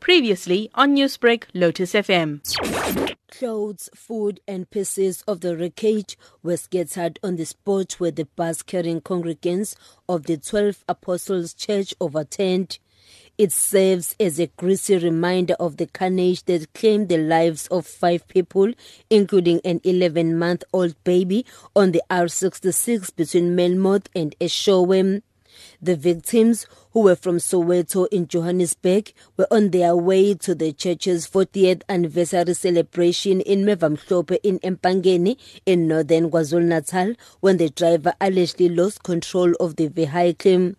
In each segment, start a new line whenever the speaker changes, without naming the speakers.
Previously on Newsbreak, Lotus FM.
Clothes, food, and pieces of the wreckage were scattered on the spot where the bus carrying congregants of the Twelve Apostles Church overturned. It serves as a grisly reminder of the carnage that claimed the lives of five people, including an 11 month old baby, on the R66 between Melmoth and Eshowe. The victims, who were from Soweto in Johannesburg, were on their way to the church's 40th anniversary celebration in Mevamhlope in Empangeni in northern KwaZulu-Natal when the driver allegedly lost control of the vehicle.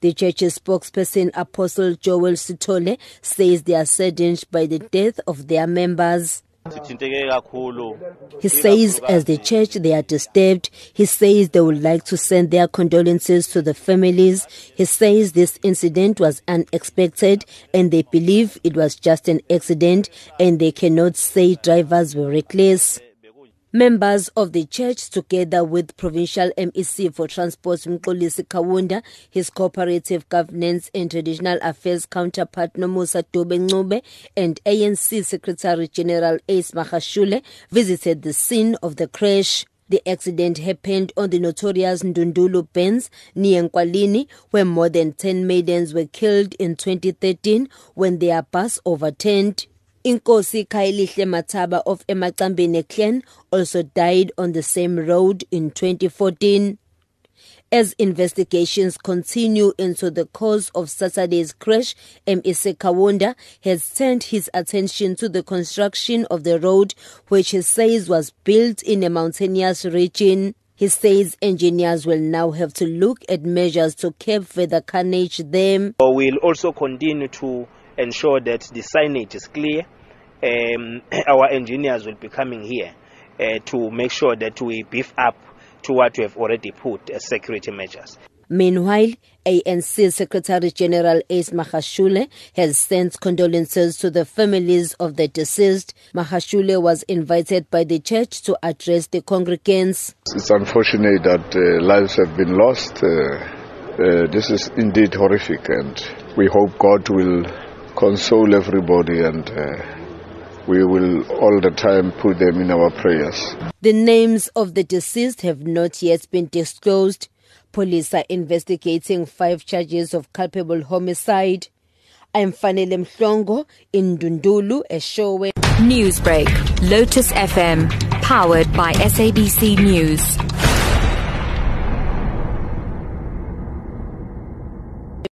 The church's spokesperson, Apostle Joel Sitole, says they are saddened by the death of their members. He says, as the church, they are disturbed. He says they would like to send their condolences to the families. He says this incident was unexpected and they believe it was just an accident and they cannot say drivers were reckless. Members of the church, together with Provincial MEC for Transport Mxolisi Kaunda, his cooperative governance and traditional affairs counterpart Nomusa Dube and ANC Secretary General Ace Magashule visited the scene of the crash. The accident happened on the notorious Ndundulu Bends near Nkwalini, where more than 10 maidens were killed in 2013 when their bus overturned. Inkosi Khayelihle Mathaba of Emacambeni clan also died on the same road in 2014. As investigations continue into the cause of Saturday's crash, MEC Kaunda has turned his attention to the construction of the road, which he says was built in a mountainous region. He says engineers will now have to look at measures to curb further carnage there.
We'll also continue to ensure that the signage is clear. Um, our engineers will be coming here uh, to make sure that we beef up to what we have already put as security measures.
Meanwhile, ANC Secretary General Ace Magashule has sent condolences to the families of the deceased. Magashule was invited by the church to address the congregants.
It's unfortunate that uh, lives have been lost. Uh, uh, this is indeed horrific, and we hope God will console everybody and uh, we will all the time put them in our prayers.
The names of the deceased have not yet been disclosed. Police are investigating five charges of culpable homicide. I'm Fanele Mhlongo in Ndundulu, Eshowe.
Newsbreak, Lotus FM, powered by SABC News.